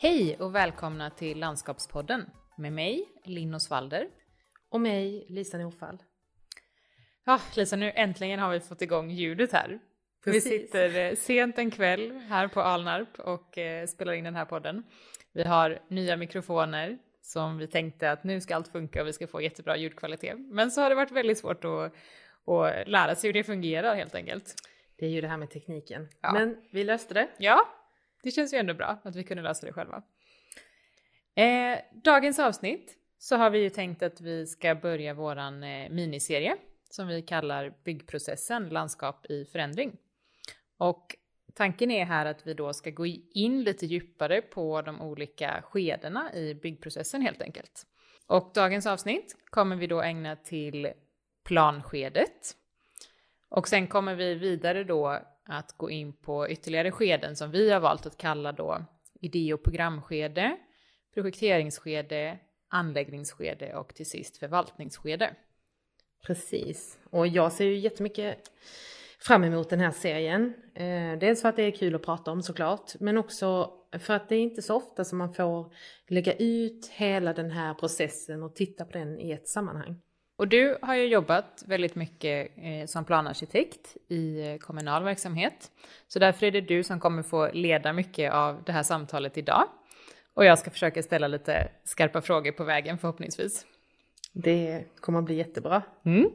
Hej och välkomna till Landskapspodden med mig, Linn Osvalder. Och mig, Lisa Norfall. Ja, Lisa, nu äntligen har vi fått igång ljudet här. Precis. Vi sitter eh, sent en kväll här på Alnarp och eh, spelar in den här podden. Vi har nya mikrofoner som vi tänkte att nu ska allt funka och vi ska få jättebra ljudkvalitet. Men så har det varit väldigt svårt att, att lära sig hur det fungerar helt enkelt. Det är ju det här med tekniken. Ja. Men vi löste det. Ja, det känns ju ändå bra att vi kunde lösa det själva. Eh, dagens avsnitt så har vi ju tänkt att vi ska börja våran eh, miniserie som vi kallar byggprocessen landskap i förändring. Och tanken är här att vi då ska gå in lite djupare på de olika skedena i byggprocessen helt enkelt. Och dagens avsnitt kommer vi då ägna till planskedet. Och sen kommer vi vidare då att gå in på ytterligare skeden som vi har valt att kalla då idé och programskede, projekteringsskede, anläggningsskede och till sist förvaltningsskede. Precis, och jag ser ju jättemycket fram emot den här serien. Eh, dels för att det är kul att prata om såklart, men också för att det är inte så ofta som man får lägga ut hela den här processen och titta på den i ett sammanhang. Och du har ju jobbat väldigt mycket eh, som planarkitekt i eh, kommunal verksamhet. Så därför är det du som kommer få leda mycket av det här samtalet idag. Och jag ska försöka ställa lite skarpa frågor på vägen förhoppningsvis. Det kommer att bli jättebra. Mm.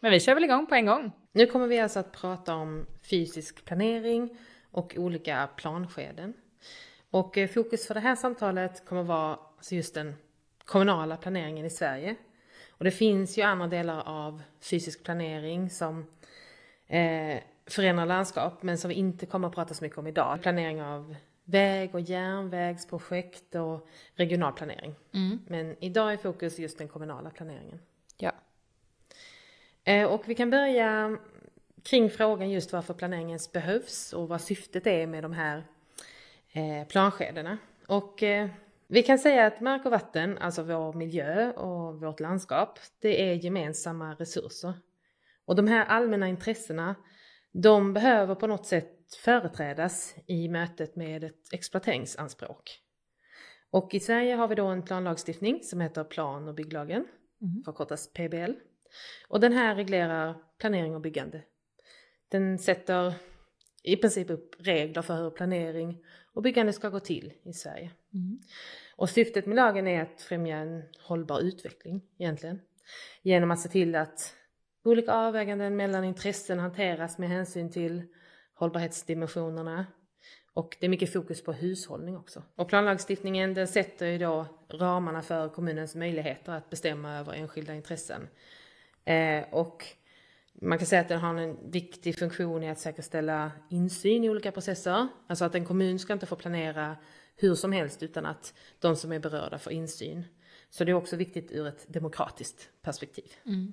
Men vi kör väl igång på en gång. Nu kommer vi alltså att prata om fysisk planering och olika planskeden. Och eh, fokus för det här samtalet kommer vara alltså just den kommunala planeringen i Sverige. Och det finns ju andra delar av fysisk planering som eh, förändrar landskap men som vi inte kommer att prata så mycket om idag. Planering av väg och järnvägsprojekt och regional planering. Mm. Men idag är fokus just den kommunala planeringen. Ja. Eh, och vi kan börja kring frågan just varför planeringen behövs och vad syftet är med de här eh, planskedena. Och eh, vi kan säga att mark och vatten, alltså vår miljö och vårt landskap, det är gemensamma resurser. Och de här allmänna intressena, de behöver på något sätt företrädas i mötet med ett exploateringsanspråk. Och i Sverige har vi då en planlagstiftning som heter plan och bygglagen, mm. förkortas PBL. Och den här reglerar planering och byggande. Den sätter i princip upp regler för hur planering och byggande ska gå till i Sverige. Mm. Och syftet med lagen är att främja en hållbar utveckling egentligen. Genom att se till att olika avväganden mellan intressen hanteras med hänsyn till hållbarhetsdimensionerna. Och det är mycket fokus på hushållning också. Och planlagstiftningen den sätter ju då ramarna för kommunens möjligheter att bestämma över enskilda intressen. Eh, och man kan säga att den har en viktig funktion i att säkerställa insyn i olika processer. Alltså att en kommun ska inte få planera hur som helst utan att de som är berörda får insyn. Så det är också viktigt ur ett demokratiskt perspektiv. Mm.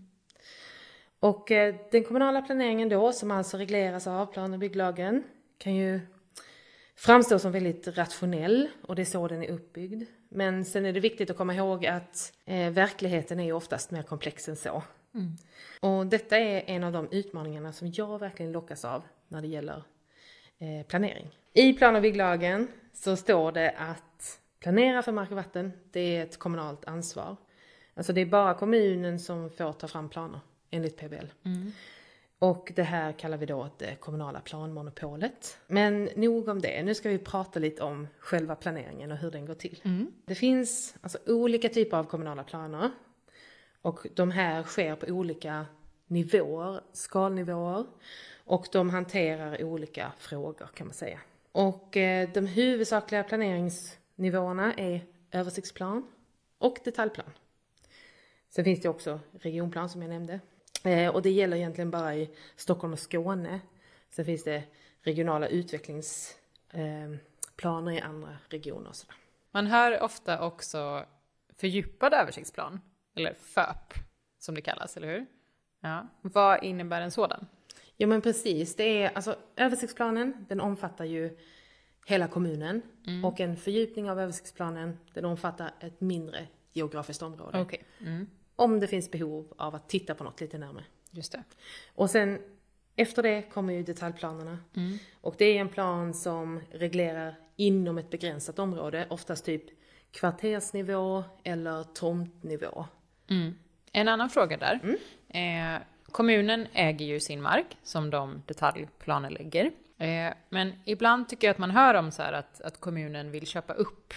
Och eh, den kommunala planeringen då, som alltså regleras av plan och bygglagen, kan ju framstå som väldigt rationell och det är så den är uppbyggd. Men sen är det viktigt att komma ihåg att eh, verkligheten är ju oftast mer komplex än så. Mm. Och detta är en av de utmaningarna som jag verkligen lockas av när det gäller eh, planering. I plan och bygglagen så står det att planera för mark och vatten, det är ett kommunalt ansvar. Alltså det är bara kommunen som får ta fram planer enligt PBL. Mm. Och det här kallar vi då det kommunala planmonopolet. Men nog om det, nu ska vi prata lite om själva planeringen och hur den går till. Mm. Det finns alltså olika typer av kommunala planer och de här sker på olika nivåer, skalnivåer. Och de hanterar olika frågor kan man säga. Och eh, de huvudsakliga planeringsnivåerna är översiktsplan och detaljplan. Sen finns det också regionplan som jag nämnde. Eh, och det gäller egentligen bara i Stockholm och Skåne. Sen finns det regionala utvecklingsplaner eh, i andra regioner och sådär. Man hör ofta också fördjupad översiktsplan, eller FÖP som det kallas, eller hur? Ja. Vad innebär en sådan? Ja men precis, det är alltså översiktsplanen, den omfattar ju hela kommunen mm. och en fördjupning av översiktsplanen, den omfattar ett mindre geografiskt område. Okay. Mm. Om det finns behov av att titta på något lite närmare. Just det. Och sen efter det kommer ju detaljplanerna. Mm. Och det är en plan som reglerar inom ett begränsat område, oftast typ kvartersnivå eller tomtnivå. Mm. En annan fråga där. Eh, kommunen äger ju sin mark som de detaljplanelägger. Eh, men ibland tycker jag att man hör om så här att, att kommunen vill köpa upp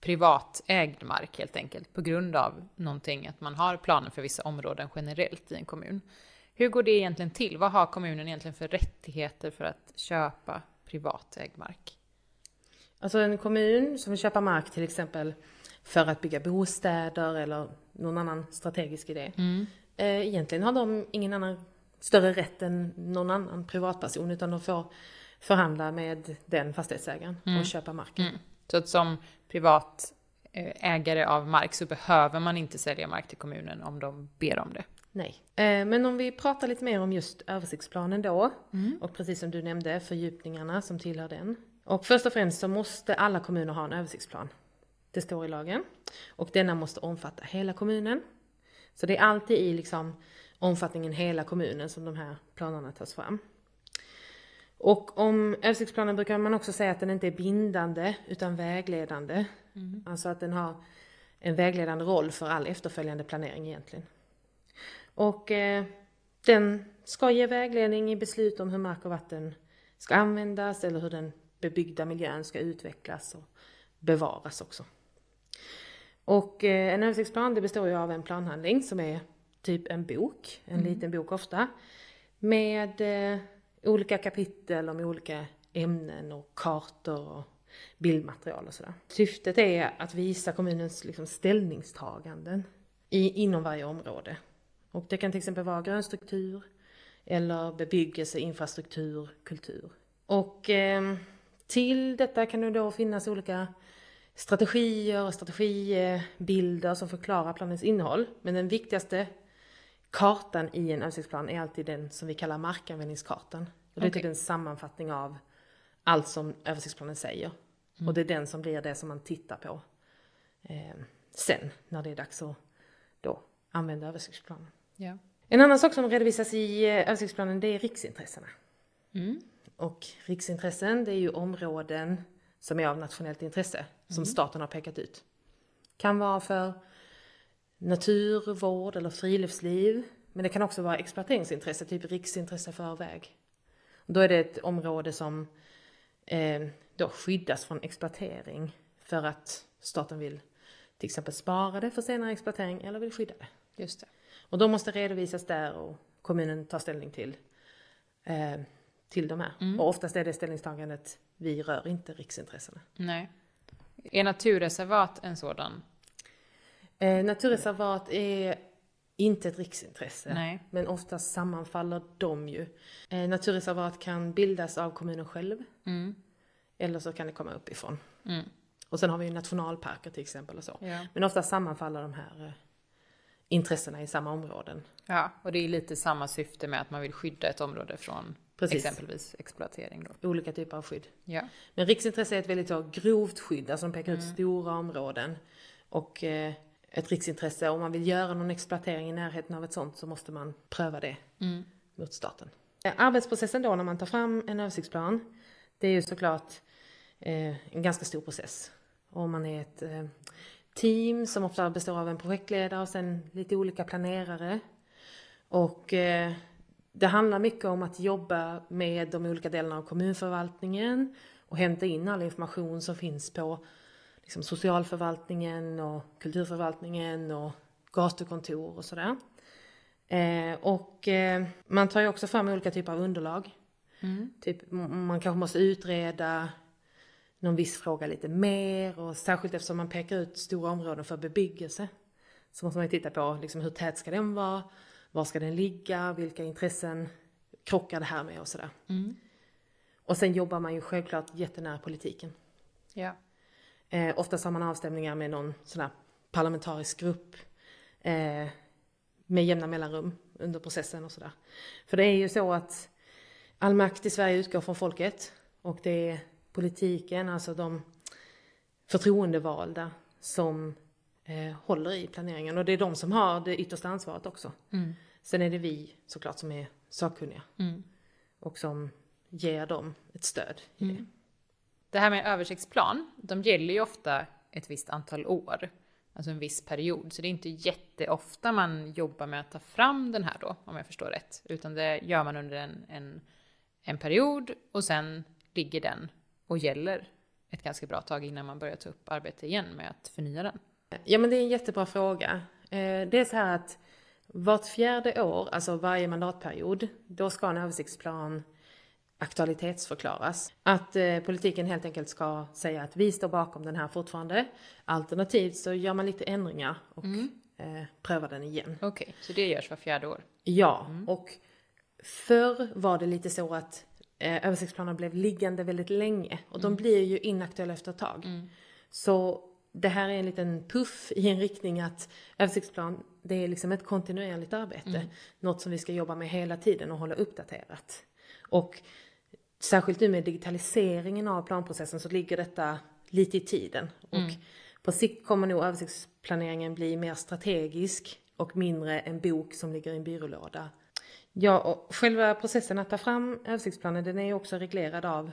privatägd mark helt enkelt på grund av någonting, att man har planer för vissa områden generellt i en kommun. Hur går det egentligen till? Vad har kommunen egentligen för rättigheter för att köpa privatägd mark? Alltså en kommun som vill köpa mark till exempel för att bygga bostäder eller någon annan strategisk idé. Eh, egentligen har de ingen annan större rätt än någon annan privatperson utan de får förhandla med den fastighetsägaren och köpa marken. Så att som privat eh, ägare av mark så behöver man inte sälja mark till kommunen om de ber om det. Nej. Eh, men om vi pratar lite mer om just översiktsplanen då och precis som du nämnde fördjupningarna som tillhör den. Och först och främst så måste alla kommuner ha en översiktsplan. Det står i lagen. Och denna måste omfatta hela kommunen. Så det är alltid i liksom omfattningen hela kommunen som de här planerna tas fram. Och om översiktsplanen brukar man också säga att den inte är bindande utan vägledande. Alltså att den har en vägledande roll för all efterföljande planering egentligen. Och eh, den ska ge vägledning i beslut om hur mark och vatten ska användas eller hur den bebyggda miljön ska utvecklas och bevaras också. Och eh, en översiktsplan det består ju av en planhandling som är typ en bok, en liten bok ofta. Med eh, olika kapitel om olika ämnen och kartor och bildmaterial och sådär. Syftet är att visa kommunens liksom, ställningstaganden i, inom varje område. Och det kan till exempel vara grönstruktur eller bebyggelse, infrastruktur, kultur. Och eh, till detta kan det då finnas olika strategier och strategibilder som förklarar planens innehåll. Men den viktigaste kartan i en översiktsplan är alltid den som vi kallar markanvändningskartan. Och det är typ Okej. en sammanfattning av allt som översiktsplanen säger. Och det är den som blir det som man tittar på eh, sen när det är dags att då använda översiktsplanen. Ja. En annan sak som redovisas i eh, översiktsplanen det är riksintressena. Mm. Och riksintressen det är ju områden som är av nationellt intresse som staten har pekat ut. Kan vara för naturvård eller friluftsliv. Men det kan också vara exploateringsintresse, typ riksintresse för väg. Då är det ett område som eh, då skyddas från exploatering för att staten vill till exempel spara det för senare exploatering eller vill skydda det. Just det. Och de måste redovisas där och kommunen tar ställning till, eh, till de här. Och oftast är det ställningstagandet, vi rör inte riksintressena. Nej. Är naturreservat en sådan? Eh, naturreservat är inte ett riksintresse. Nej. Men oftast sammanfaller de ju. Eh, naturreservat kan bildas av kommunen själv. Mm. Eller så kan det komma uppifrån. Mm. Och sen har vi ju nationalparker till exempel och så. Ja. Men ofta sammanfaller de här eh, intressena i samma områden. ja, och det är lite samma syfte med att man vill skydda ett område från Precis. exempelvis exploatering. Då. Olika typer av skydd. Ja. Men riksintresse är ett väldigt så grovt skydd, alltså de pekar ut stora områden. Och eh, ett riksintresse, om man vill göra någon exploatering i närheten av ett sånt så måste man pröva det Mm. mot staten. Eh, Arbetsprocessen då när man tar fram en översiktsplan, det är ju såklart eh, en ganska stor process. Och man är ett eh, team som ofta består av en projektledare och sen lite olika planerare. Och eh, det handlar mycket om att jobba med de olika delarna av kommunförvaltningen och hämta in all information som finns på liksom, socialförvaltningen och kulturförvaltningen och gatukontor och sådär. Eh, och eh, man tar ju också fram olika typer av underlag. Typ m- man kanske måste utreda någon viss fråga lite mer och särskilt eftersom man pekar ut stora områden för bebyggelse. Så måste man ju titta på liksom, hur tät ska den vara? Var ska den ligga? Vilka intressen krockar det här med och sådär. Och sen jobbar man ju självklart jättenära politiken. Ja. Eh, oftast har man avstämningar med någon sån här parlamentarisk grupp eh, med jämna mellanrum under processen och sådär. För det är ju så att all makt i Sverige utgår från folket och det är politiken, alltså de förtroendevalda som eh, håller i planeringen och det är de som har det yttersta ansvaret också. Sen är det vi såklart som är sakkunniga Mm. och som ger dem ett stöd i det. Det här med översiktsplan, de gäller ju ofta ett visst antal år, alltså en viss period, så det är inte jätteofta man jobbar med att ta fram den här då, om jag förstår rätt, utan det gör man under en, en, en period och sen ligger den och gäller ett ganska bra tag innan man börjar ta upp arbete igen med att förnya den. Ja men det är en jättebra fråga. Eh, det är så här att vart fjärde år, alltså varje mandatperiod, då ska en översiktsplan aktualitetsförklaras. Att eh, politiken helt enkelt ska säga att vi står bakom den här fortfarande. Alternativt så gör man lite ändringar och mm. eh, prövar den igen. Okej, okay, så det görs var fjärde år? Ja, mm. och förr var det lite så att eh, översiktsplaner blev liggande väldigt länge och mm. de blir ju inaktuella efter ett tag. Mm. Så det här är en liten puff i en riktning att översiktsplan, det är liksom ett kontinuerligt arbete. Mm. Något som vi ska jobba med hela tiden och hålla uppdaterat. Och särskilt nu med digitaliseringen av planprocessen så ligger detta lite i tiden. Och mm. på sikt kommer nog översiktsplaneringen bli mer strategisk och mindre en bok som ligger i en byrålåda. Ja, och själva processen att ta fram översiktsplanen den är också reglerad av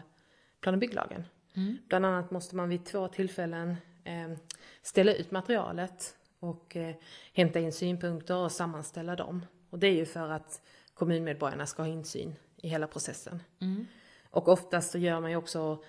plan och bygglagen. Mm. Bland annat måste man vid två tillfällen ställa ut materialet och eh, hämta in synpunkter och sammanställa dem. Och det är ju för att kommunmedborgarna ska ha insyn i hela processen. Mm. Och oftast så gör man ju också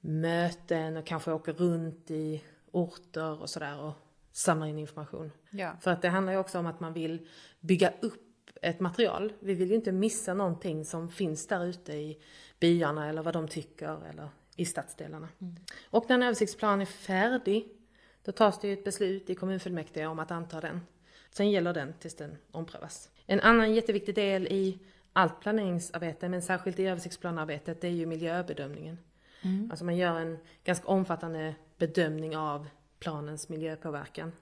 möten och kanske åker runt i orter och sådär och samlar in information. Ja. För att det handlar ju också om att man vill bygga upp ett material. Vi vill ju inte missa någonting som finns där ute i byarna eller vad de tycker eller i stadsdelarna. Mm. Och när en översiktsplan är färdig, då tas det ju ett beslut i kommunfullmäktige om att anta den. Sen gäller den tills den omprövas. En annan jätteviktig del i allt planeringsarbete, men särskilt i översiktsplanarbetet, det är ju miljöbedömningen. Mm. Alltså man gör en ganska omfattande bedömning av planens miljöpåverkan.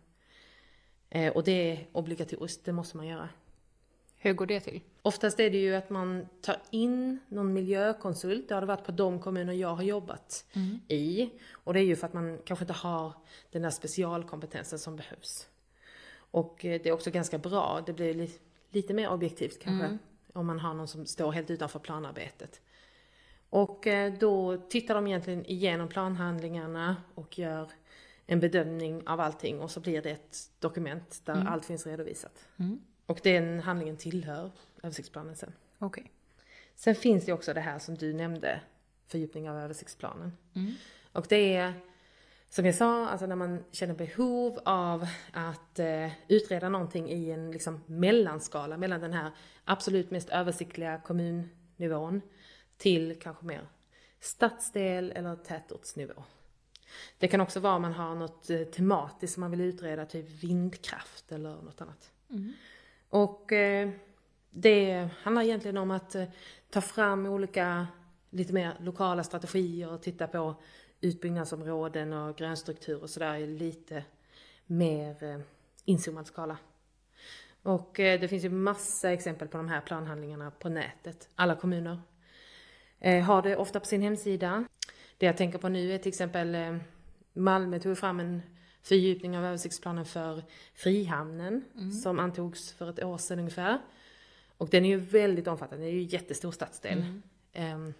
Eh, och det är obligatoriskt, det måste man göra. Hur går det till? Oftast är det ju att man tar in någon miljökonsult. Det har det varit på de kommuner jag har jobbat mm. i. Och det är ju för att man kanske inte har den där specialkompetensen som behövs. Och eh, det är också ganska bra. Det blir li lite mer objektivt kanske. Mm. Om man har någon som står helt utanför planarbetet. Och eh, då tittar de egentligen igenom planhandlingarna och gör en bedömning av allting och så blir det ett dokument där mm. allt finns redovisat. Mm. Och den handlingen tillhör översiktsplanen sen. Okej. Okay. Sen finns det också det här som du nämnde, fördjupning av översiktsplanen. Mm. Och det är, som jag sa, alltså när man känner behov av att eh, utreda någonting i en liksom, mellanskala mellan den här absolut mest översiktliga kommunnivån till kanske mer stadsdel eller tätortsnivå. Det kan också vara om man har något eh, tematiskt som man vill utreda, typ vindkraft eller något annat. Mm. Och eh, det handlar egentligen om att eh, ta fram olika lite mer lokala strategier och titta på utbyggnadsområden och grönstruktur och sådär i lite mer eh, inzoomad skala. Och det finns ju massa exempel på de här planhandlingarna på nätet. Alla kommuner har det ofta på sin hemsida. Det jag tänker på nu är till exempel Malmö tog fram en fördjupning av översiktsplanen för Frihamnen mm. som antogs för ett år sedan ungefär. Och den är ju väldigt omfattande, det är ju en jättestor stadsdel. Mm. Um,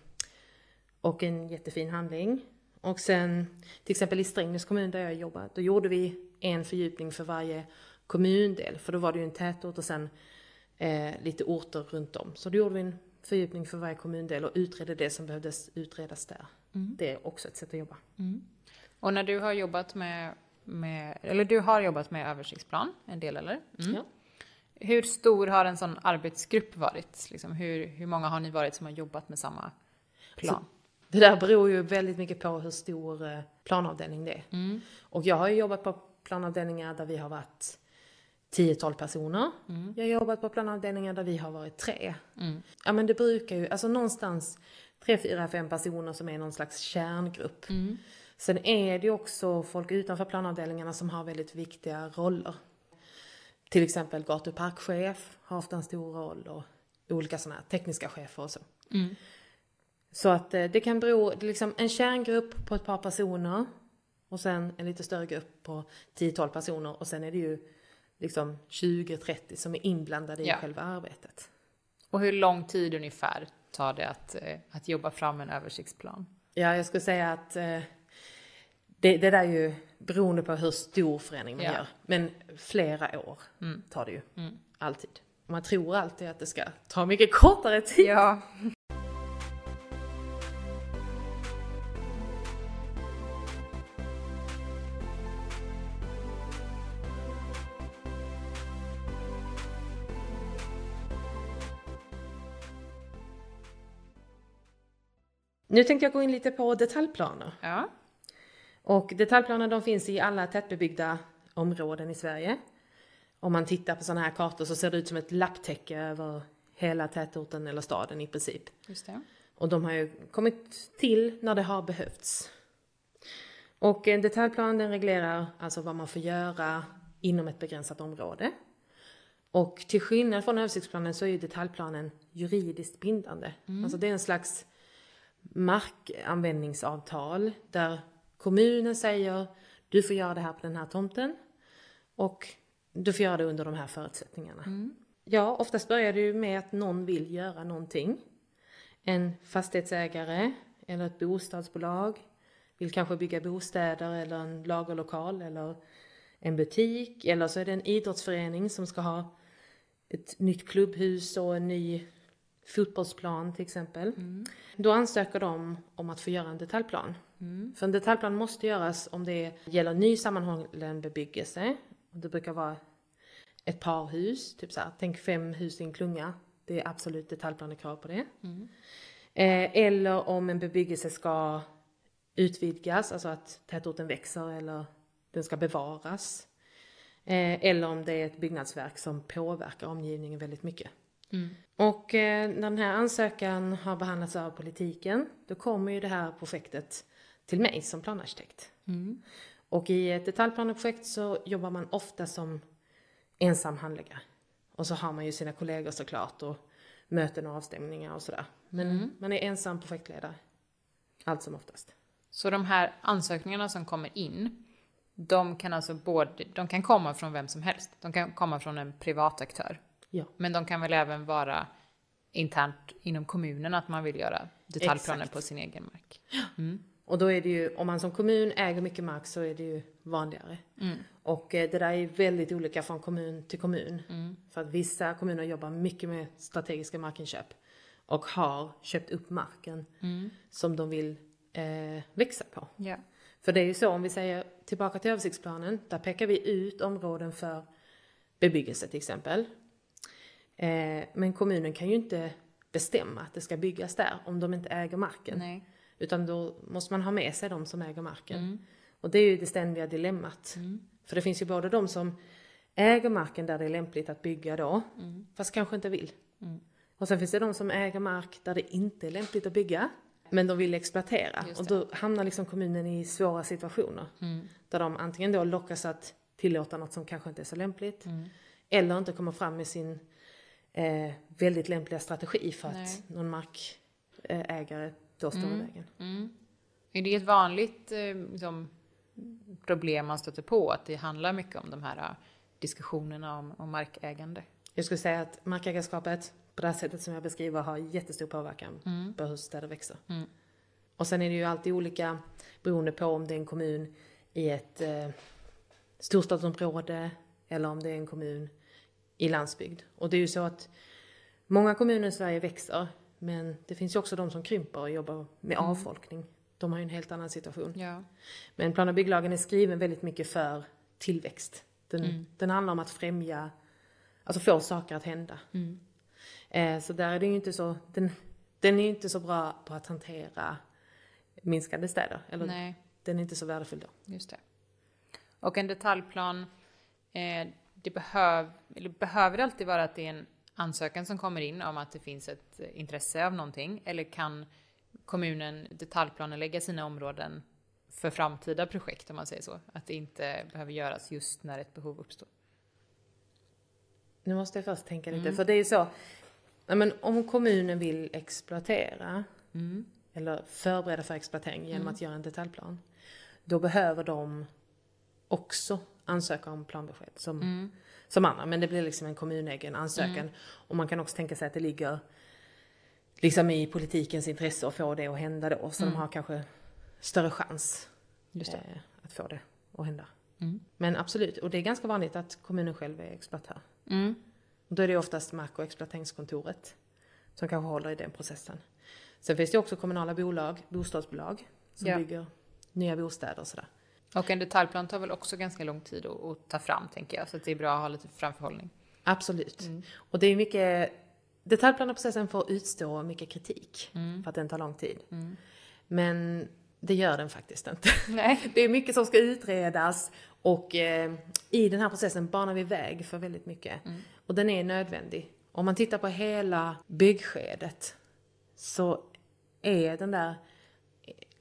och en jättefin handling. Och sen till exempel i Strängnäs kommun där jag jobbar, då gjorde vi en fördjupning för varje kommundel. För då var det ju en tätort och sen eh, lite orter runt om. Så då gjorde vi en fördjupning för varje kommundel och utredde det som behövdes utredas där. Mm. Det är också ett sätt att jobba. Mm. Och när du har jobbat med med, eller du har jobbat med översiktsplan en del eller? Mm. Ja. Hur stor har en sån arbetsgrupp varit? Liksom, hur, hur många har ni varit som har jobbat med samma plan? Så, det där beror ju väldigt mycket på hur stor eh, planavdelning det är. Mm. Och jag har ju jobbat på planavdelningar där vi har varit 10-12 personer. Mm. Jag har jobbat på planavdelningar där vi har varit tre. Mm. Ja men det brukar ju, alltså någonstans 3, 4, 5 personer som är någon slags kärngrupp. Sen är det också folk utanför planavdelningarna som har väldigt viktiga roller. Till exempel gatu och parkchef har ofta en stor roll och olika sådana tekniska chefer och så. Mm. Så att eh, det kan bero, liksom en kärngrupp på ett par personer och sen en lite större grupp på 10-12 personer och sen är det ju liksom 20-30 som är inblandade i ja. själva arbetet. Och hur lång tid ungefär tar det att, eh, att jobba fram en översiktsplan? Ja, jag skulle säga att eh, det, det där är ju beroende på hur stor förändring man Ja. gör. Men flera år tar det ju. Alltid. Man tror alltid att det ska ta mycket kortare tid. Ja. Nu tänkte jag gå in lite på detaljplaner. Ja. Och detaljplaner de finns i alla tätbebyggda områden i Sverige. Om man tittar på sådana här kartor så ser det ut som ett lapptäcke över hela tätorten eller staden i princip. Just det. Och de har ju kommit till när det har behövts. Och en detaljplan den reglerar alltså vad man får göra inom ett begränsat område. Och till skillnad från översiktsplanen så är ju detaljplanen juridiskt bindande. Alltså det är en slags markanvändningsavtal där kommunen säger du får göra det här på den här tomten och du får göra det under de här förutsättningarna. Ja, oftast börjar det ju med att någon vill göra någonting. En fastighetsägare eller ett bostadsbolag vill kanske bygga bostäder eller en lagerlokal eller en butik eller så är det en idrottsförening som ska ha ett nytt klubbhus och en ny fotbollsplan till exempel. Då ansöker de om att få göra en detaljplan. För en detaljplan måste göras om det gäller ny sammanhållen bebyggelse. Det brukar vara ett par hus, typ så här, tänk fem hus i en klunga. Det är absolut detaljplanekrav på det. Eh, eller om en bebyggelse ska utvidgas, alltså att tätorten växer eller den ska bevaras. Eh, eller om det är ett byggnadsverk som påverkar omgivningen väldigt mycket. Och eh, när den här ansökan har behandlats av politiken, då kommer ju det här projektet till mig som planarkitekt. Och i ett detaljplaneprojekt så jobbar man ofta som ensam handläggare. Och så har man ju sina kollegor såklart och möten och avstämningar och sådär. Men man är ensam projektledare. Allt som oftast. Så de här ansökningarna som kommer in, de kan alltså både, de kan komma från vem som helst. De kan komma från en privat aktör. Ja. Men de kan väl även vara internt inom kommunen att man vill göra detaljplaner Exakt. på sin egen mark. Och då är det ju, om man som kommun äger mycket mark så är det ju vanligare. Och eh, det där är väldigt olika från kommun till kommun. För att vissa kommuner jobbar mycket med strategiska markinköp. Och har köpt upp marken som de vill eh, växa på. Ja. För det är ju så, om vi säger tillbaka till översiktsplanen, där pekar vi ut områden för bebyggelse till exempel. Eh, men kommunen kan ju inte bestämma att det ska byggas där om de inte äger marken. Nej. Utan då måste man ha med sig de som äger marken. Och det är ju det ständiga dilemmat. För det finns ju både de som äger marken där det är lämpligt att bygga då, fast kanske inte vill. Och sen finns det de som äger mark där det inte är lämpligt att bygga, men de vill exploatera. Och då hamnar liksom kommunen i svåra situationer. Där de antingen då lockas att tillåta något som kanske inte är så lämpligt, eller inte kommer fram med sin eh, väldigt lämpliga strategi för Nej. att någon markägare då står i vägen. Är det ett vanligt eh, liksom, problem man stöter på? Att det handlar mycket om de här eh, diskussionerna om, om markägande? Jag skulle säga att markägarskapet på det här sättet som jag beskriver har jättestor påverkan på hur städer växer. Och sen är det ju alltid olika beroende på om det är en kommun i ett eh, storstadsområde eller om det är en kommun i landsbygd. Och det är ju så att många kommuner i Sverige växer men det finns ju också de som krymper och jobbar med avfolkning. De har ju en helt annan situation. Ja. Men plan och bygglagen är skriven väldigt mycket för tillväxt. Den, Mm. den handlar om att främja, alltså få saker att hända. Mm. Eh, så där är det ju inte så, den, den är ju inte så bra på att hantera minskade städer. Eller Nej. den är inte så värdefull då. Just det. Och en detaljplan, eh, det behöv, eller behöver det alltid vara att det är en ansökan som kommer in om att det finns ett intresse av någonting? Eller kan kommunen detaljplanelägga sina områden för framtida projekt om man säger så? Att det inte behöver göras just när ett behov uppstår? Nu måste jag först tänka lite, Mm. för det är ju så, men om kommunen vill exploatera Mm. eller förbereda för exploatering genom att göra en detaljplan, då behöver de också ansöka om planbesked som, Mm. som andra. Men det blir liksom en kommunegen ansökan. Och man kan också tänka sig att det ligger liksom i politikens intresse att få det att hända då. Så de har kanske större chans eh, att få det att hända. Mm. Men absolut, och det är ganska vanligt att kommunen själv är exploatör. Mm. Då är det oftast mark och exploateringskontoret som kanske håller i den processen. Sen finns det också kommunala bolag, bostadsbolag, som Ja. bygger nya bostäder och sådär. Och en detaljplan tar väl också ganska lång tid att, att ta fram tänker jag. Så det är bra att ha lite framförhållning. Absolut. Mm. Och det är mycket, detaljplaneprocessen får utstå mycket kritik Mm. för att den tar lång tid. Men det gör den faktiskt inte. Nej. Det är mycket som ska utredas och eh, i den här processen banar vi väg för väldigt mycket. Och den är nödvändig. Om man tittar på hela byggskedet så är den där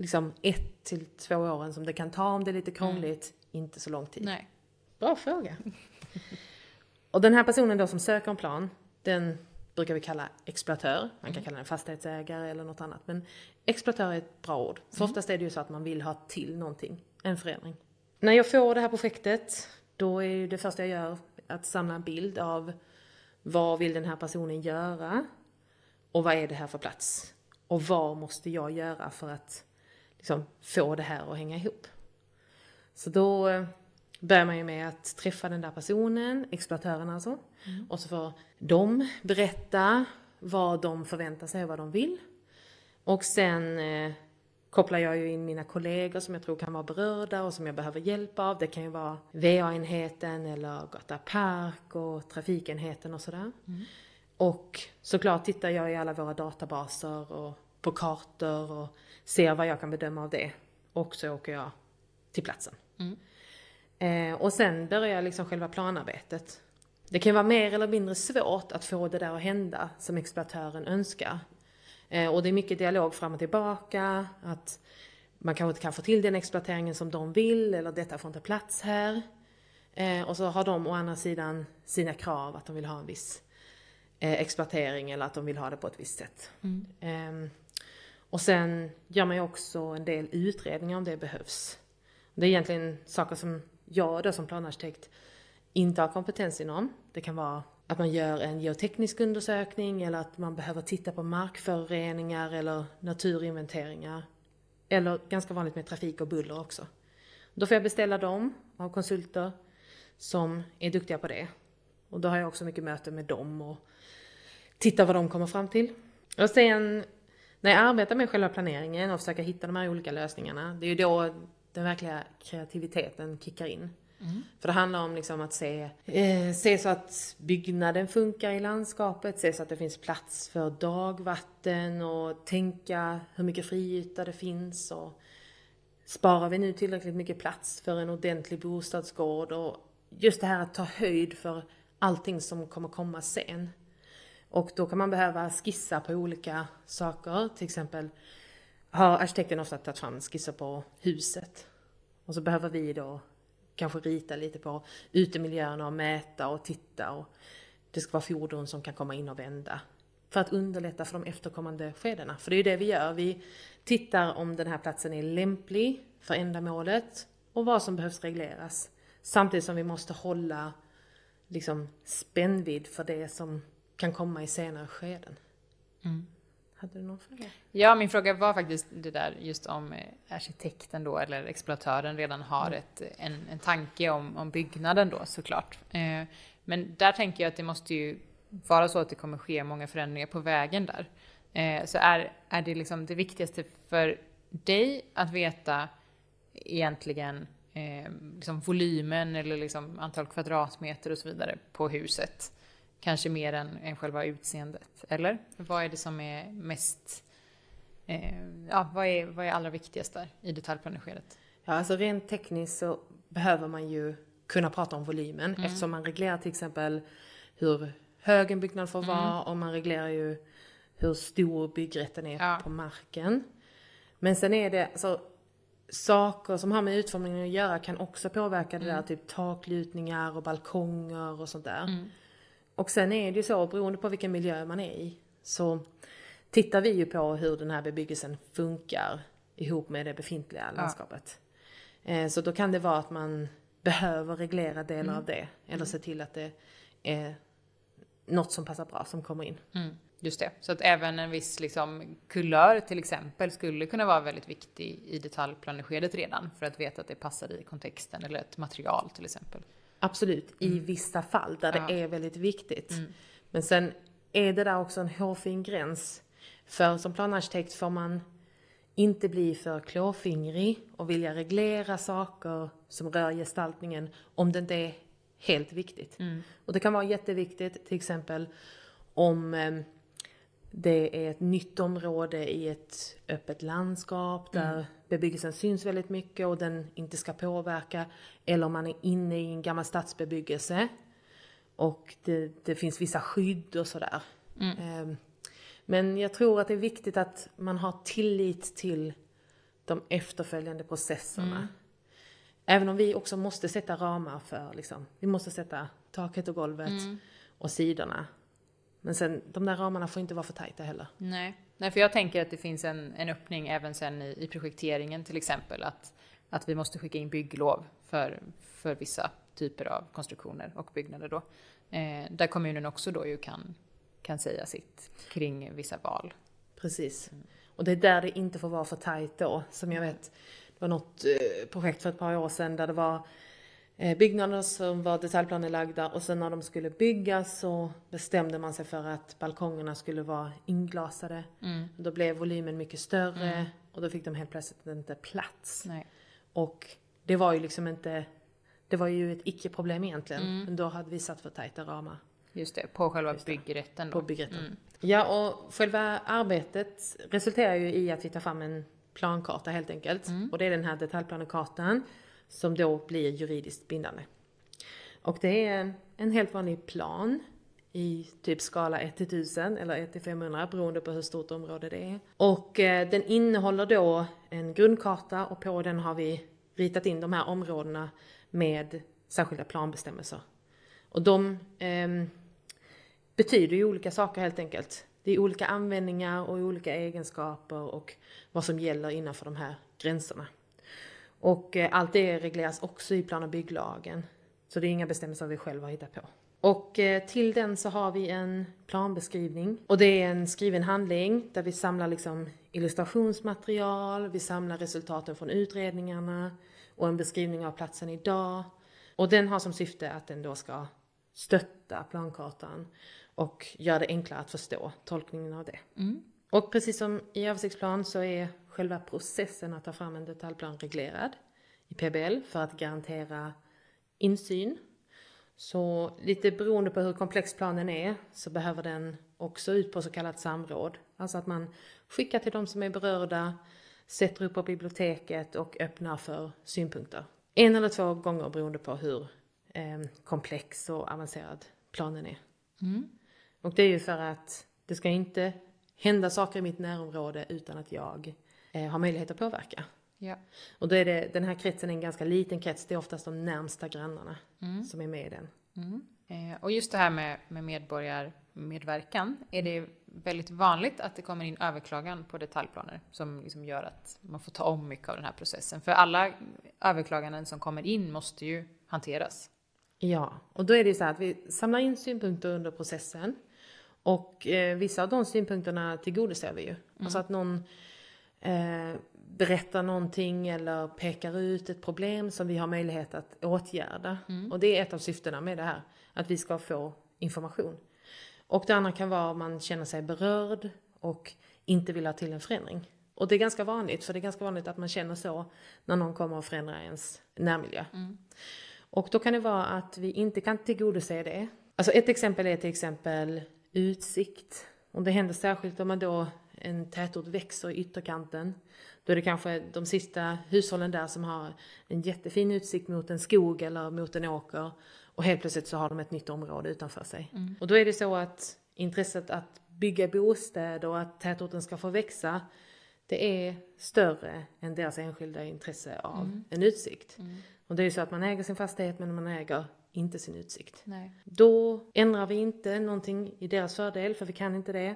liksom ett till två åren som det kan ta om det är lite krångligt, inte så lång tid. Nej. Bra fråga. och den här personen då som söker en plan, den brukar vi kalla exploatör. Man kan kalla den fastighetsägare eller något annat. Men exploatör är ett bra ord. För oftast är det ju så att man vill ha till någonting, en förändring. När jag får det här projektet, då är ju det första jag gör att samla en bild av vad vill den här personen göra? Och vad är det här för plats? Och vad måste jag göra för att liksom, få det här att hänga ihop? Så då eh, börjar man ju med att träffa den där personen, exploatören alltså. Och så får de berätta vad de förväntar sig och vad de vill. Och sen eh, kopplar jag ju in mina kollegor som jag tror kan vara berörda och som jag behöver hjälp av. Det kan ju vara VA-enheten eller Gata Park och trafikenheten och sådär. Och såklart tittar jag i alla våra databaser och på kartor och ser vad jag kan bedöma av det. Och så åker jag till platsen. Eh, och sen börjar liksom själva planarbetet. Det kan vara mer eller mindre svårt att få det där att hända som exploatören önskar. Eh, och det är mycket dialog fram och tillbaka, att man kanske inte kan få till den exploateringen som de vill, eller detta får inte plats här. Eh, och så har de å andra sidan sina krav, att de vill ha en viss eh, exploatering eller att de vill ha det på ett visst sätt. Ehm, och sen gör man ju också en del utredningar om det behövs. Det är egentligen saker som jag då som planarkitekt inte har kompetens inom. Det kan vara att man gör en geoteknisk undersökning eller att man behöver titta på markföroreningar eller naturinventeringar. Eller ganska vanligt med trafik och buller också. Då får jag beställa dem av konsulter som är duktiga på det. Och då har jag också mycket möten med dem och tittar vad de kommer fram till. Och sen när jag arbetar med själva planeringen och försöker hitta de här olika lösningarna, det är ju då den verkliga kreativiteten kickar in. För det handlar om liksom att se, eh, se så att byggnaden funkar i landskapet, se så att det finns plats för dagvatten och tänka hur mycket friyta det finns och sparar vi nu tillräckligt mycket plats för en ordentlig bostadsgård och just det här att ta höjd för allting som kommer komma sen. Och då kan man behöva skissa på olika saker, till exempel har arkitekten ofta tagit fram skisser på huset. Och så behöver vi då kanske rita lite på utemiljöerna och mäta och titta och det ska vara fordon som kan komma in och vända. För att underlätta för de efterkommande skedena. För det är ju det vi gör. Vi tittar om den här platsen är lämplig för ändamålet och vad som behövs regleras. Samtidigt som vi måste hålla liksom spännvidd för det som kan komma i senare skeden. Hade du någon fråga? Ja, min fråga var faktiskt det där just om eh, arkitekten då, eller exploatören redan har ett, en, en tanke om, om byggnaden då såklart. Eh, men där tänker jag att det måste ju vara så att det kommer ske många förändringar på vägen där. Eh, så är, är det liksom det viktigaste för dig att veta egentligen eh, liksom volymen eller liksom antal kvadratmeter och så vidare på huset? Kanske mer än, än själva utseendet, eller? Vad är det som är mest... Eh, ja, vad är, vad är allra viktigast där i detaljplaneskedet? Ja, alltså rent tekniskt så behöver man ju kunna prata om volymen Mm. eftersom man reglerar till exempel hur hög en byggnad får Mm. vara och man reglerar ju hur stor byggrätten är Ja. på marken. Men sen är det alltså saker som har med utformningen att göra kan också påverka det där, Mm. typ taklutningar och balkonger och sånt där. Mm. Och sen är det ju så, beroende på vilken miljö man är i, så tittar vi ju på hur den här bebyggelsen funkar ihop med det befintliga landskapet. Eh, Så då kan det vara att man behöver reglera delar av det, eller se till att det är något som passar bra som kommer in. Mm. Just det, så att även en viss liksom, kulör till exempel skulle kunna vara väldigt viktig i detaljplaneskedet redan för att veta att det passar i kontexten eller ett material till exempel. Absolut, i vissa fall där Ja. det är väldigt viktigt. Men sen är det där också en hårfin gräns. För som planarkitekt får man inte bli för klåfingrig och vilja reglera saker som rör gestaltningen om det inte är helt viktigt. Och det kan vara jätteviktigt till exempel om eh, det är ett nytt område i ett öppet landskap där bebyggelsen syns väldigt mycket och den inte ska påverka. Eller om man är inne i en gammal stadsbebyggelse och det, det finns vissa skydd och sådär. Ehm, Men jag tror att det är viktigt att man har tillit till de efterföljande processerna. Även om vi också måste sätta ramar för, liksom, vi måste sätta taket och golvet och sidorna. Men sen, de där ramarna får inte vara för tajta heller. Nej. Nej, för jag tänker att det finns en, en öppning även sen i, i projekteringen till exempel. Att, att vi måste skicka in bygglov för, för vissa typer av konstruktioner och byggnader då. Eh, där kommunen också då ju kan, kan säga sitt kring vissa val. Precis. Och det är där det inte får vara för tajt då. Som jag vet, det var något eh, projekt för ett par år sedan där det var byggnader som var detaljplanelagda och sen när de skulle byggas så bestämde man sig för att balkongerna skulle vara inglasade. Då blev volymen mycket större och då fick de helt plötsligt inte plats. Nej. Och det var ju liksom inte, det var ju ett icke-problem egentligen. Men då hade vi satt för tajta ramar. Just det, på själva byggrätten då. På byggrätten. Ja, och själva arbetet resulterar ju i att vi tar fram en plankarta helt enkelt. Och det är den här detaljplanekartan som då blir juridiskt bindande. Och det är en, en helt vanlig plan i typ skala 1 till 1000 eller 1 till 500 beroende på hur stort område det är. Och eh, den innehåller då en grundkarta och på den har vi ritat in de här områdena med särskilda planbestämmelser. Och de eh, betyder ju olika saker helt enkelt. Det är olika användningar och olika egenskaper och vad som gäller innanför de här gränserna. Och eh, allt det regleras också i plan och bygglagen. Så det är inga bestämmelser vi själva har hittat på. Och eh, till den så har vi en planbeskrivning. Och det är en skriven handling där vi samlar liksom illustrationsmaterial, vi samlar resultaten från utredningarna och en beskrivning av platsen idag. Och den har som syfte att den då ska stötta plankartan och göra det enklare att förstå tolkningen av det. Och precis som i översiktsplan så är själva processen att ta fram en detaljplan reglerad i PBL för att garantera insyn. Så lite beroende på hur komplex planen är så behöver den också ut på så kallat samråd. Alltså att man skickar till de som är berörda, sätter upp på biblioteket och öppnar för synpunkter. En eller två gånger beroende på hur eh, komplex och avancerad planen är. Och det är ju för att det ska inte hända saker i mitt närområde utan att jag eh, har möjlighet att påverka. Ja. Och då är det, den här kretsen är en ganska liten krets, det är oftast de närmsta grannarna som är med i den. Eh, och just det här med, med medborgarmedverkan, är det väldigt vanligt att det kommer in överklagan på detaljplaner som liksom gör att man får ta om mycket av den här processen? För alla överklaganden som kommer in måste ju hanteras. Ja, och då är det så här att vi samlar in synpunkter under processen och eh, vissa av de synpunkterna tillgodoser vi ju. Alltså att någon eh, berättar någonting eller pekar ut ett problem som vi har möjlighet att åtgärda. Och det är ett av syftena med det här, att vi ska få information. Och det andra kan vara om man känner sig berörd och inte vill ha till en förändring. Och det är ganska vanligt, för det är ganska vanligt att man känner så när någon kommer och förändrar ens närmiljö. Och då kan det vara att vi inte kan tillgodose det. Alltså ett exempel är till exempel utsikt. Och det händer särskilt om man då en tätort växer i ytterkanten. Då är det kanske de sista hushållen där som har en jättefin utsikt mot en skog eller mot en åker. Och helt plötsligt så har de ett nytt område utanför sig. Och då är det så att intresset att bygga bostäder och att tätorten ska få växa det är större än deras enskilda intresse av en utsikt. Och det är ju så att man äger sin fastighet men man äger inte sin utsikt. Nej. Då ändrar vi inte någonting i deras fördel, för vi kan inte det.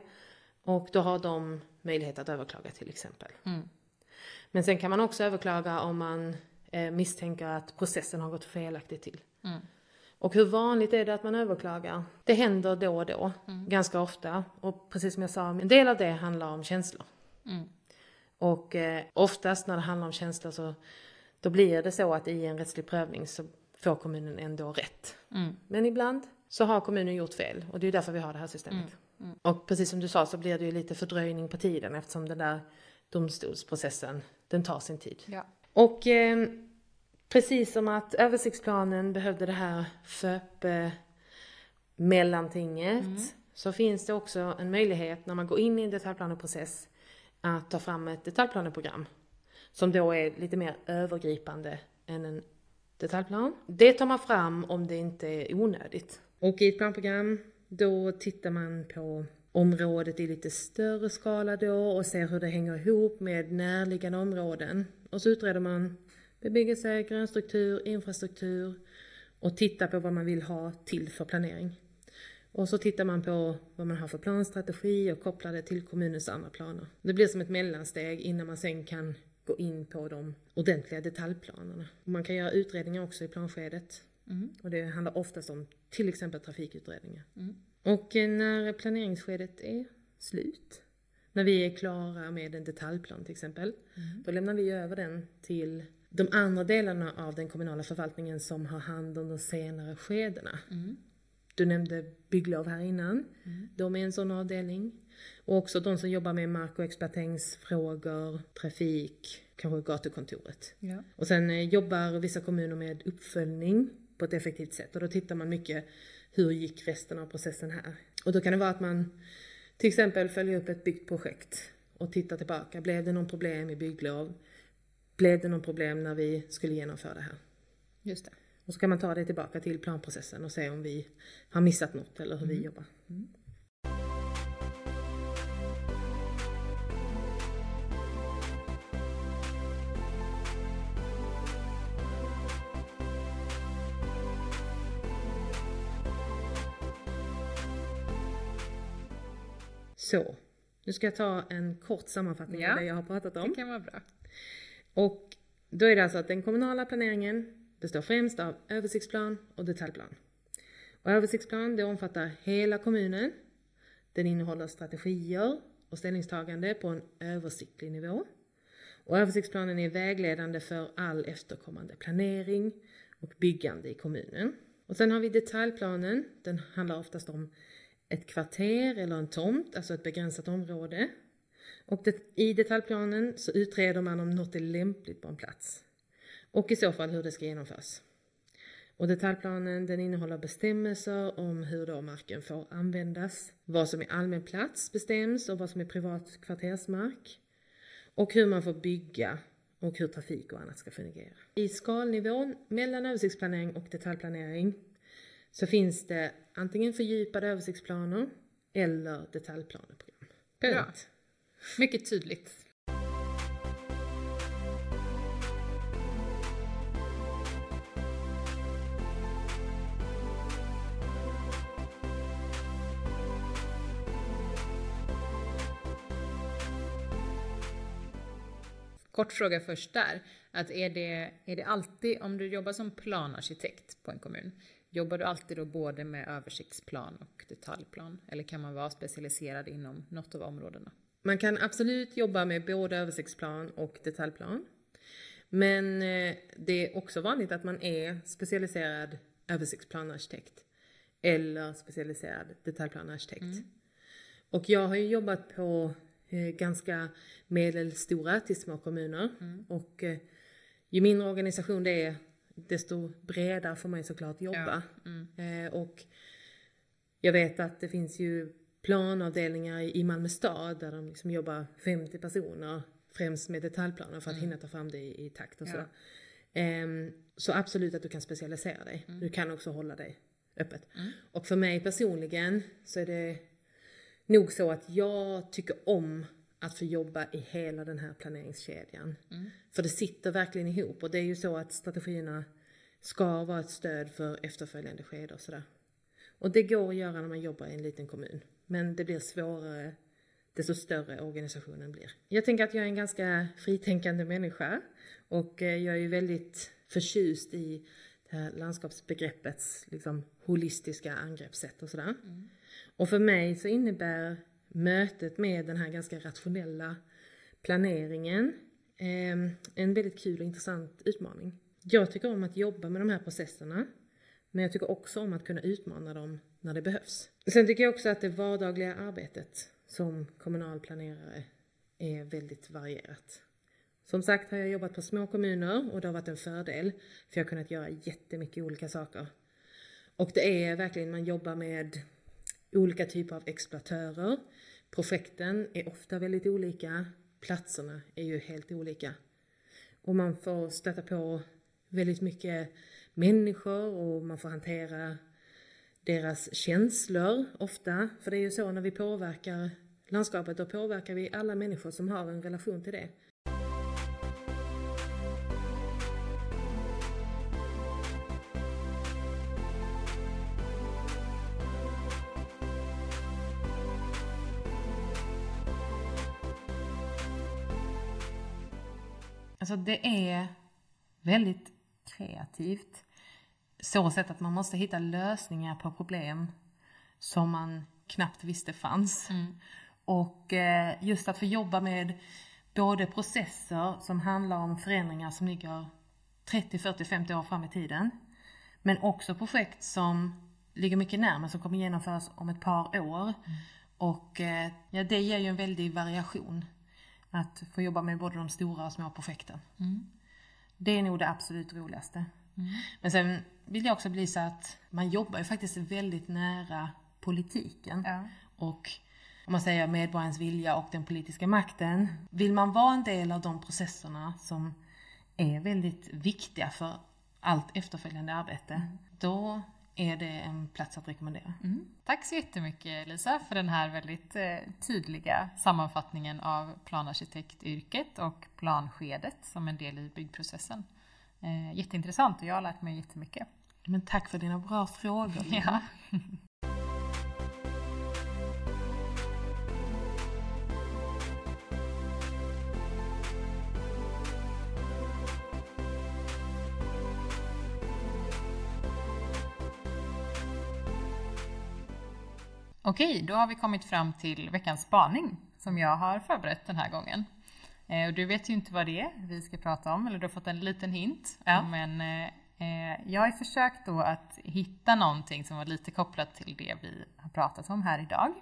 Och då har de möjlighet att överklaga till exempel. Men sen kan man också överklaga om man eh, misstänker att processen har gått felaktigt till. Och hur vanligt är det att man överklagar? Det händer då och då, ganska ofta. Och precis som jag sa, en del av det handlar om känslor. Mm. Och eh, oftast när det handlar om känslor så då blir det så att i en rättslig prövning så får kommunen ändå rätt. Mm. Men ibland så har kommunen gjort fel och det är därför vi har det här systemet. Och precis som du sa så blir det ju lite fördröjning på tiden eftersom den där domstolsprocessen, den tar sin tid. Ja. Och eh, precis som att översiktsplanen behövde det här FÖP mellantinget så finns det också en möjlighet när man går in i en detaljplaneprocess att ta fram ett detaljplaneprogram som då är lite mer övergripande än en detaljplan. Det tar man fram om det inte är onödigt. Och i ett planprogram då tittar man på området i lite större skala då och ser hur det hänger ihop med närliggande områden. Och så utreder man bebyggelse, grönstruktur, infrastruktur och tittar på vad man vill ha till för planering. Och så tittar man på vad man har för planstrategi och kopplar det till kommunens andra planer. Det blir som ett mellansteg innan man sen kan gå in på de ordentliga detaljplanerna. Man kan göra utredningar också i planskedet. Och det handlar oftast om till exempel trafikutredningar. Och eh, när planeringsskedet är slut, när vi är klara med en detaljplan till exempel, då lämnar vi över den till de andra delarna av den kommunala förvaltningen som har hand om de senare skedena. Du nämnde bygglov här innan. De är en sån avdelning. Och också de som jobbar med mark och exploateringsfrågor, trafik, kanske gatukontoret. Ja. Och sen eh, jobbar vissa kommuner med uppföljning på ett effektivt sätt och då tittar man mycket hur gick resten av processen här? Och då kan det vara att man till exempel följer upp ett byggt projekt och tittar tillbaka. Blev det någon problem i bygglov? Blev det någon problem när vi skulle genomföra det här? Just det. Och så kan man ta det tillbaka till planprocessen och se om vi har missat något eller hur vi jobbar. Så, nu ska jag ta en kort sammanfattning Ja. av det jag har pratat om. Det kan vara bra. Och då är det alltså att den kommunala planeringen består främst av översiktsplan och detaljplan. Och översiktsplan det omfattar hela kommunen. Den innehåller strategier och ställningstagande på en översiktlig nivå. Och översiktsplanen är vägledande för all efterkommande planering och byggande i kommunen. Och sen har vi detaljplanen. Den handlar oftast om ett kvarter eller en tomt, alltså ett begränsat område. Och det, i detaljplanen så utreder man om något är lämpligt på en plats. Och i så fall hur det ska genomföras. Och detaljplanen den innehåller bestämmelser om hur då marken får användas. Vad som är allmän plats bestäms och vad som är privat kvartersmark. Och hur man får bygga och hur trafik och annat ska fungera. I skalnivån mellan översiktsplanering och detaljplanering så finns det antingen fördjupade översiktsplaner eller detaljplaneprogram. Bra. Punkt. Mycket tydligt. Kort fråga först där. Att är, det, är det alltid, om du jobbar som planarkitekt på en kommun, jobbar du alltid då både med översiktsplan och detaljplan? Eller kan man vara specialiserad inom något av områdena? Man kan absolut jobba med både översiktsplan och detaljplan. Men eh, det är också vanligt att man är specialiserad översiktsplanarkitekt eller specialiserad detaljplanarkitekt. Och jag har ju jobbat på eh, ganska medelstora till små kommuner och eh, ju mindre organisation det är desto bredare får man ju såklart jobba. Eh, och jag vet att det finns ju planavdelningar i Malmö stad där de liksom jobbar 50 personer främst med detaljplaner för att hinna ta fram det i, i takt och Ja. så. Ehm, så absolut att du kan specialisera dig. Du kan också hålla dig öppet. Och för mig personligen så är det nog så att jag tycker om att få jobba i hela den här planeringskedjan. För det sitter verkligen ihop och det är ju så att strategierna ska vara ett stöd för efterföljande skede och sådär. Och det går att göra när man jobbar i en liten kommun. Men det blir svårare desto större organisationen blir. Jag tänker att jag är en ganska fritänkande människa och eh, jag är ju väldigt förtjust i det här landskapsbegreppets liksom, holistiska angreppssätt och sådär. Mm. Och för mig så innebär mötet med den här ganska rationella planeringen ehm, en väldigt kul och intressant utmaning. Jag tycker om att jobba med de här processerna men jag tycker också om att kunna utmana dem när det behövs. Sen tycker jag också att det vardagliga arbetet som kommunal planerare är väldigt varierat. Som sagt har jag jobbat på små kommuner och det har varit en fördel för jag har kunnat göra jättemycket olika saker. Och det är verkligen, man jobbar med olika typer av exploatörer. Projekten är ofta väldigt olika, platserna är ju helt olika. Och man får stöta på väldigt mycket människor och man får hantera deras känslor ofta. För det är ju så när vi påverkar landskapet, då påverkar vi alla människor som har en relation till det. Alltså det är väldigt kreativt. Så sätt att man måste hitta lösningar på problem som man knappt visste fanns. Mm. Och eh, just att få jobba med både processer som handlar om förändringar som ligger 30, 40, 50 år fram i tiden. Men också projekt som ligger mycket närmare, som kommer genomföras om ett par år. Mm. Och eh, ja, det ger ju en väldig variation. Att få jobba med både de stora och små projekten. Mm. Det är nog det absolut roligaste. Mm. Men sen vill jag också belysa att man jobbar ju faktiskt väldigt nära politiken. Ja. Och om man säger medborgarens vilja och den politiska makten. Vill man vara en del av de processerna som är väldigt viktiga för allt efterföljande arbete, mm. då är det en plats att rekommendera. Mm. Tack så jättemycket Lisa för den här väldigt eh, tydliga sammanfattningen av planarkitektyrket och planskedet som en del i byggprocessen. Eh, jätteintressant och jag har lärt mig jättemycket. Men tack för dina bra frågor. Ja. Okej, då har vi kommit fram till veckans spaning som jag har förberett den här gången. Eh, och du vet ju inte vad det är vi ska prata om, eller du har fått en liten hint. Ja. Men eh, jag har försökt då att hitta någonting som var lite kopplat till det vi har pratat om här idag.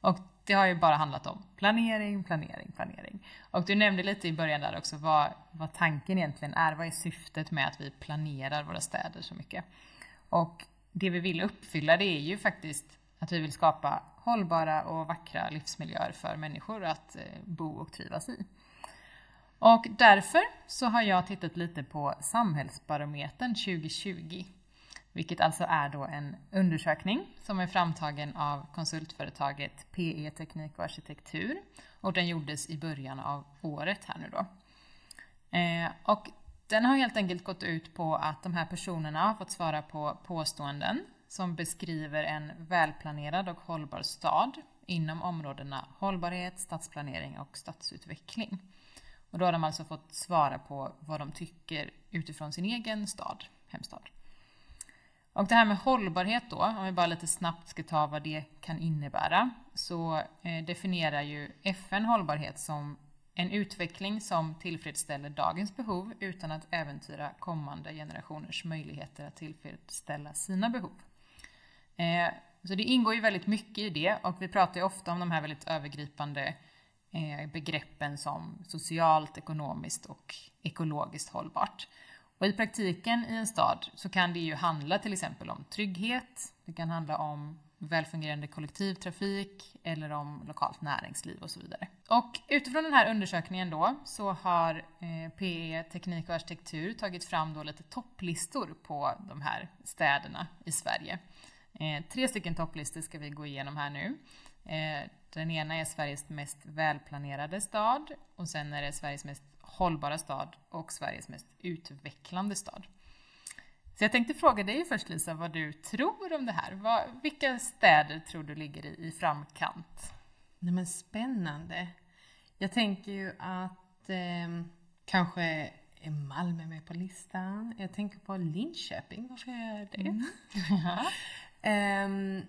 Och det har ju bara handlat om planering, planering, planering. Och du nämnde lite i början där också vad, vad tanken egentligen är. Vad är syftet med att vi planerar våra städer så mycket? Och det vi vill uppfylla det är ju faktiskt att vi vill skapa hållbara och vackra livsmiljöer för människor att eh, bo och trivas i. Och därför så har jag tittat lite på Samhällsbarometern 2020. Vilket alltså är då en undersökning som är framtagen av konsultföretaget PE Teknik och Arkitektur. Och den gjordes i början av året här nu då. Eh, och den har helt enkelt gått ut på att de här personerna har fått svara på påståenden som beskriver en välplanerad och hållbar stad inom områdena hållbarhet, stadsplanering och stadsutveckling. Och då har de alltså fått svara på vad de tycker utifrån sin egen stad, hemstad. Och det här med hållbarhet då, om vi bara lite snabbt ska ta vad det kan innebära, så eh, definierar ju FN hållbarhet som en utveckling som tillfredsställer dagens behov utan att äventyra kommande generationers möjligheter att tillfredsställa sina behov. Eh, så det ingår ju väldigt mycket i det och vi pratar ju ofta om de här väldigt övergripande eh, begreppen som socialt, ekonomiskt och ekologiskt hållbart. Och i praktiken i en stad så kan det ju handla till exempel om trygghet, det kan handla om välfungerande kollektivtrafik eller om lokalt näringsliv och så vidare. Och utifrån den här undersökningen då så har eh, PE Teknik och Arkitektur tagit fram då lite topplistor på de här städerna i Sverige. Eh, tre stycken topplistor ska vi gå igenom här nu. Eh, den ena är Sveriges mest välplanerade stad och sen är det Sveriges mest hållbara stad och Sveriges mest utvecklande stad. Så jag tänkte fråga dig först Lisa vad du tror om det här. Vad, vilka städer tror du ligger i, i framkant? Nej men spännande. Jag tänker ju att eh, kanske Är Malmö med på listan? Jag tänker på Linköping, varför jag det? Mm. Ehm,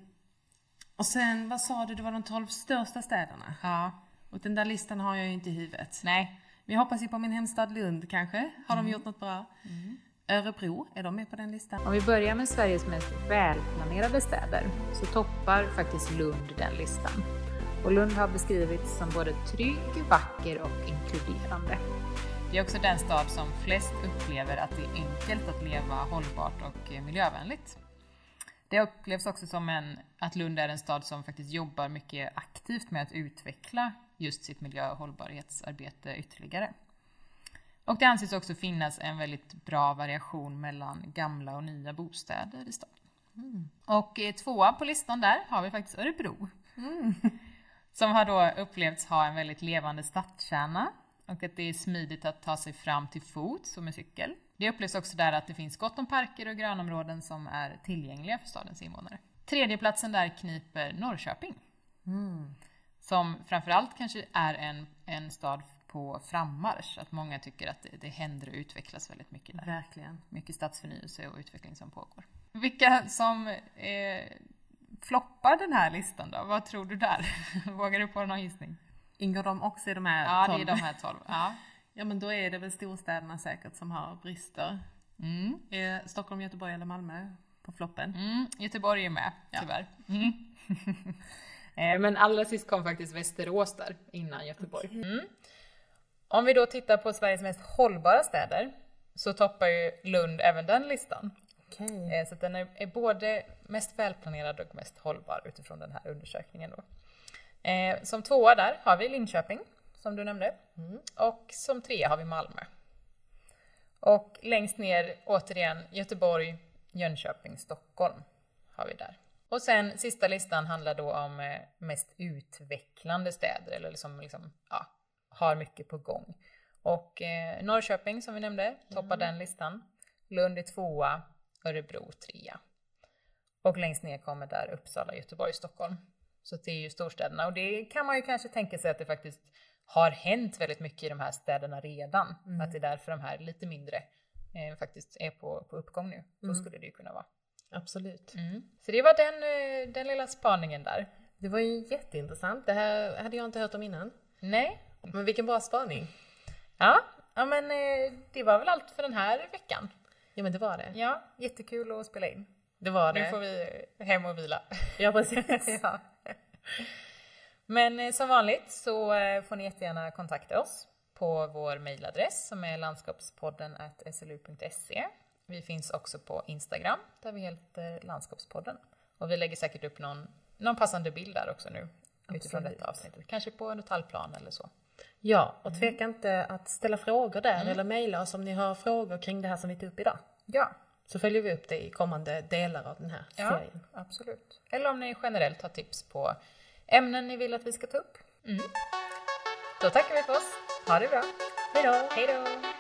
och sen, vad sa du, det var de 12 största städerna? Ja. Och den där listan har jag ju inte i huvudet. Nej. Men jag hoppas ju på min hemstad Lund kanske. Har de gjort något bra? Örebro, är de med på den listan? Om vi börjar med Sveriges mest välplanerade städer så toppar faktiskt Lund den listan. Och Lund har beskrivits som både trygg, vacker och inkluderande. Det är också den stad som flest upplever att det är enkelt att leva hållbart och miljövänligt. Det upplevs också som en, att Lund är en stad som faktiskt jobbar mycket aktivt med att utveckla just sitt miljö och hållbarhetsarbete ytterligare. Och det anses också finnas en väldigt bra variation mellan gamla och nya bostäder i staden. Och eh, tvåa på listan där har vi faktiskt Örebro. Som har då upplevts ha en väldigt levande stadskärna och att det är smidigt att ta sig fram till fots och med cykel. Det upplevs också där att det finns gott om parker och grönområden som är tillgängliga för stadens invånare. Tredjeplatsen där kniper Norrköping. Som framförallt kanske är en, en stad på frammarsch. Att många tycker att det, det händer och utvecklas väldigt mycket där. Verkligen. Mycket stadsförnyelse och utveckling som pågår. Vilka som eh, floppar den här listan då? Vad tror du där? Vågar du på någon gissning? Ingår de också i de här Ja, det 12? är de här 12. Ja. Ja, men då är det väl storstäderna säkert som har brister. Mm. Är Stockholm, Göteborg eller Malmö på floppen? Mm. Göteborg är med, Ja. tyvärr. Mm. Eh, Men allra sist kom faktiskt Västerås där, innan Göteborg. Mm. Om vi då tittar på Sveriges mest hållbara städer så toppar ju Lund även den listan. Okej. Eh, Så den är, är både mest välplanerad och mest hållbar utifrån den här undersökningen. Då. Eh, som tvåa där har vi Linköping, som du nämnde. Och som trea har vi Malmö. Och längst ner återigen Göteborg, Jönköping, Stockholm har vi där. Och sen sista listan handlar då om eh, mest utvecklande städer eller liksom, liksom ja, har mycket på gång. Och eh, Norrköping som vi nämnde toppar den listan. Lund är tvåa, Örebro trea. Och längst ner kommer där Uppsala, Göteborg, Stockholm. Så det är ju storstäderna och det kan man ju kanske tänka sig att det faktiskt har hänt väldigt mycket i de här städerna redan. Att det är därför de här lite mindre eh, faktiskt är på, på uppgång nu. Så skulle det ju kunna vara. Absolut. Så det var den, eh, den lilla spaningen där. Det var ju jätteintressant. Det här hade jag inte hört om innan. Nej. Men vilken bra spaning. Ja, ja men eh, det var väl allt för den här veckan. Ja men det var det. Ja, jättekul att spela in. Det var Nu det. får vi hem och vila. Ja precis. ja. Men eh, som vanligt så eh, får ni jättegärna kontakta oss på vår mejladress som är landskapspodden slu.se. Vi finns också på Instagram där vi heter Landskapspodden. Och vi lägger säkert upp någon, någon passande bild där också nu utifrån Absolut. detta avsnittet. Kanske på en detaljplan eller så. Ja, och tveka inte att ställa frågor där eller mejla oss om ni har frågor kring det här som vi tog upp idag. Ja, Så följer vi upp det i kommande delar av den här ja serien. absolut. Eller om ni generellt har tips på ämnen ni vill att vi ska ta upp. Mm. Då tackar vi för oss. Ha det bra. Hej då! Hej då!